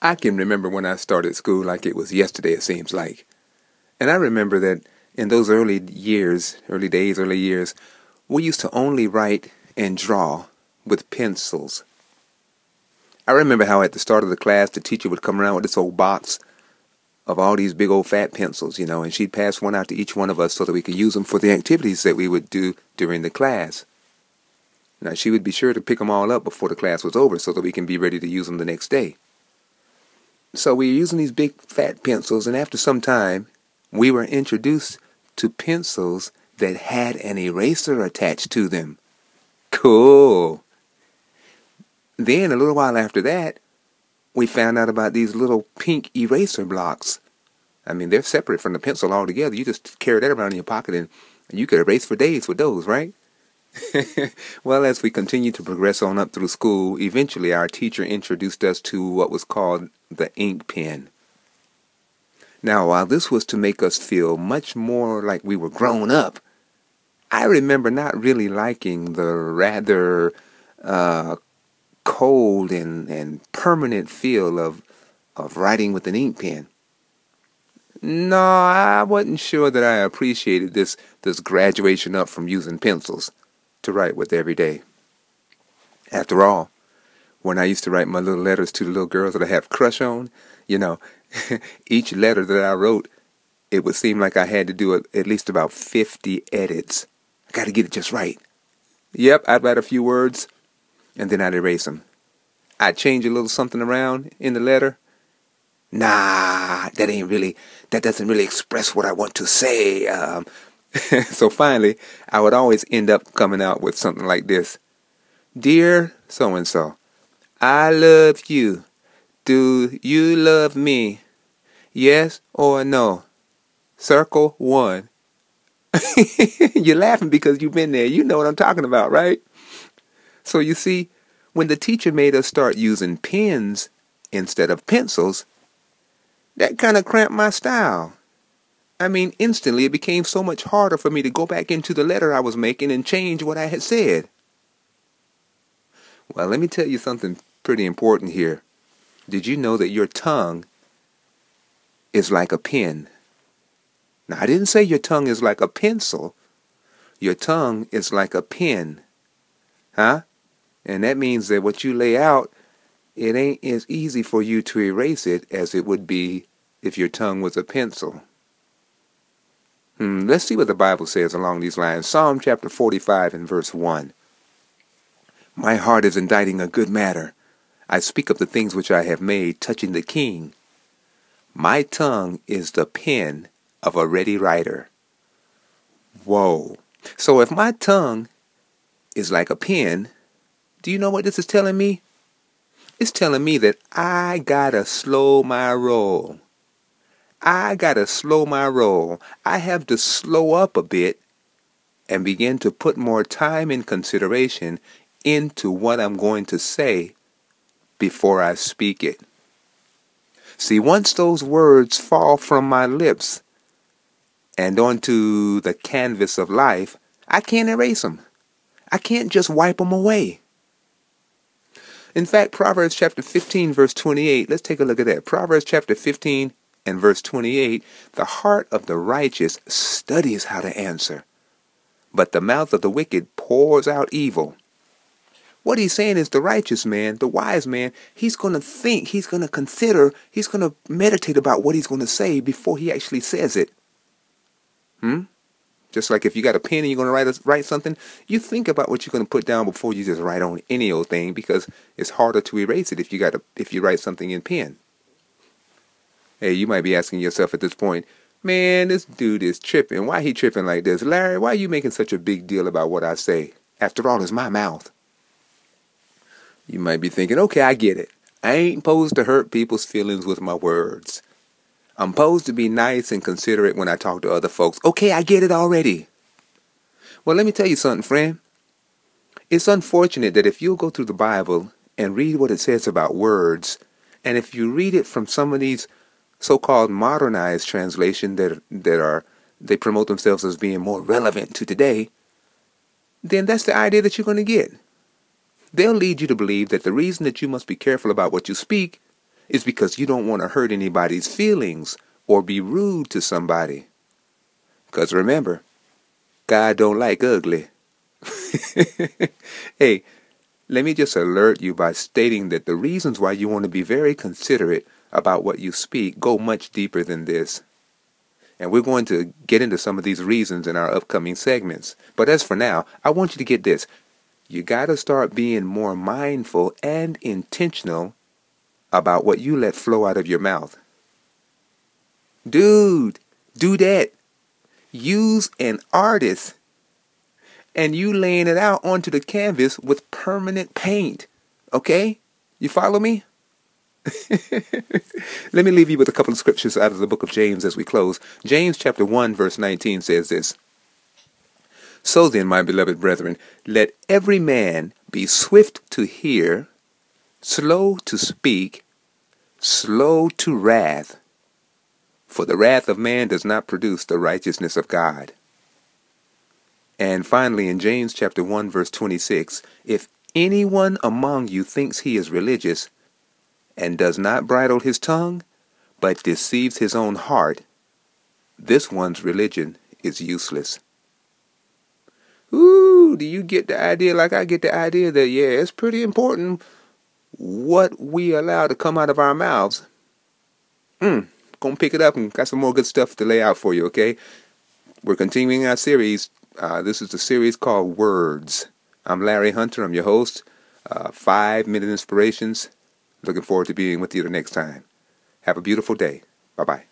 I can remember when I started school like it was yesterday, it seems like. And I remember that in those early years, early days, early years, we used to only write and draw with pencils. I remember how at the start of the class the teacher would come around with this old box of all these big old fat pencils, you know, and she'd pass one out to each one of us so that we could use them for the activities that we would do during the class. Now, she would be sure to pick them all up before the class was over so that we can be ready to use them the next day. So we were using these big fat pencils, and after some time, we were introduced to pencils that had an eraser attached to them. Cool. Then, a little while after that, we found out about these little pink eraser blocks. I mean, they're separate from the pencil altogether. You just carry that around in your pocket and, you could erase for days with those, right? well, as we continued to progress on up through school, eventually our teacher introduced us to what was called the ink pen. Now, while this was to make us feel much more like we were grown up, I remember not really liking the rather uh, cold and, and permanent feel of of writing with an ink pen. No, I wasn't sure that I appreciated this this graduation up from using pencils to write with every day. After all, when I used to write my little letters to the little girls that I have crush on, you know, each letter that I wrote, it would seem like I had to do at least about 50 edits. I got to get it just right. Yep, I'd write a few words and then I'd erase them. I'd change a little something around in the letter. Nah, that ain't really, that doesn't really express what I want to say. Um, so finally, I would always end up coming out with something like this Dear so and so, I love you. Do you love me? Yes or no? Circle one. You're laughing because you've been there. You know what I'm talking about, right? So you see, when the teacher made us start using pens instead of pencils, that kind of cramped my style. I mean, instantly it became so much harder for me to go back into the letter I was making and change what I had said. Well, let me tell you something pretty important here. Did you know that your tongue is like a pen? Now, I didn't say your tongue is like a pencil. Your tongue is like a pen. Huh? And that means that what you lay out, it ain't as easy for you to erase it as it would be if your tongue was a pencil. Hmm, let's see what the Bible says along these lines. Psalm chapter 45 and verse 1. My heart is inditing a good matter. I speak of the things which I have made touching the king. My tongue is the pen of a ready writer. Whoa. So if my tongue is like a pen, do you know what this is telling me? It's telling me that I gotta slow my roll. I gotta slow my roll. I have to slow up a bit and begin to put more time and consideration into what I'm going to say before I speak it. See, once those words fall from my lips and onto the canvas of life, I can't erase them. I can't just wipe them away. In fact, Proverbs chapter 15, verse 28, let's take a look at that. Proverbs chapter 15 and verse 28 the heart of the righteous studies how to answer, but the mouth of the wicked pours out evil. What he's saying is the righteous man, the wise man, he's going to think, he's going to consider, he's going to meditate about what he's going to say before he actually says it. Hmm? Just like if you got a pen and you're going to write write something, you think about what you're going to put down before you just write on any old thing because it's harder to erase it if you got a, if you write something in pen. Hey, you might be asking yourself at this point, man, this dude is tripping. Why he tripping like this? Larry, why are you making such a big deal about what I say? After all, it's my mouth. You might be thinking, okay, I get it. I ain't supposed to hurt people's feelings with my words. I'm supposed to be nice and considerate when I talk to other folks. Okay, I get it already. Well, let me tell you something, friend. It's unfortunate that if you'll go through the Bible and read what it says about words, and if you read it from some of these so-called modernized translation that that are they promote themselves as being more relevant to today, then that's the idea that you're going to get. They'll lead you to believe that the reason that you must be careful about what you speak is because you don't want to hurt anybody's feelings or be rude to somebody. Because remember, God don't like ugly. hey, let me just alert you by stating that the reasons why you want to be very considerate about what you speak go much deeper than this. And we're going to get into some of these reasons in our upcoming segments. But as for now, I want you to get this. You got to start being more mindful and intentional about what you let flow out of your mouth. Dude, do that. Use an artist and you laying it out onto the canvas with permanent paint. Okay? You follow me? Let me leave you with a couple of scriptures out of the book of James as we close. James chapter 1 verse 19 says this. So then, my beloved brethren, let every man be swift to hear, slow to speak, slow to wrath, for the wrath of man does not produce the righteousness of God. And finally, in James chapter 1, verse 26, if anyone among you thinks he is religious and does not bridle his tongue, but deceives his own heart, this one's religion is useless. Ooh, do you get the idea like I get the idea that, yeah, it's pretty important what we allow to come out of our mouths? Hmm, gonna pick it up and got some more good stuff to lay out for you, okay? We're continuing our series uh, this is a series called Words. I'm Larry Hunter. I'm your host. Uh, five minute inspirations. Looking forward to being with you the next time. Have a beautiful day. Bye bye.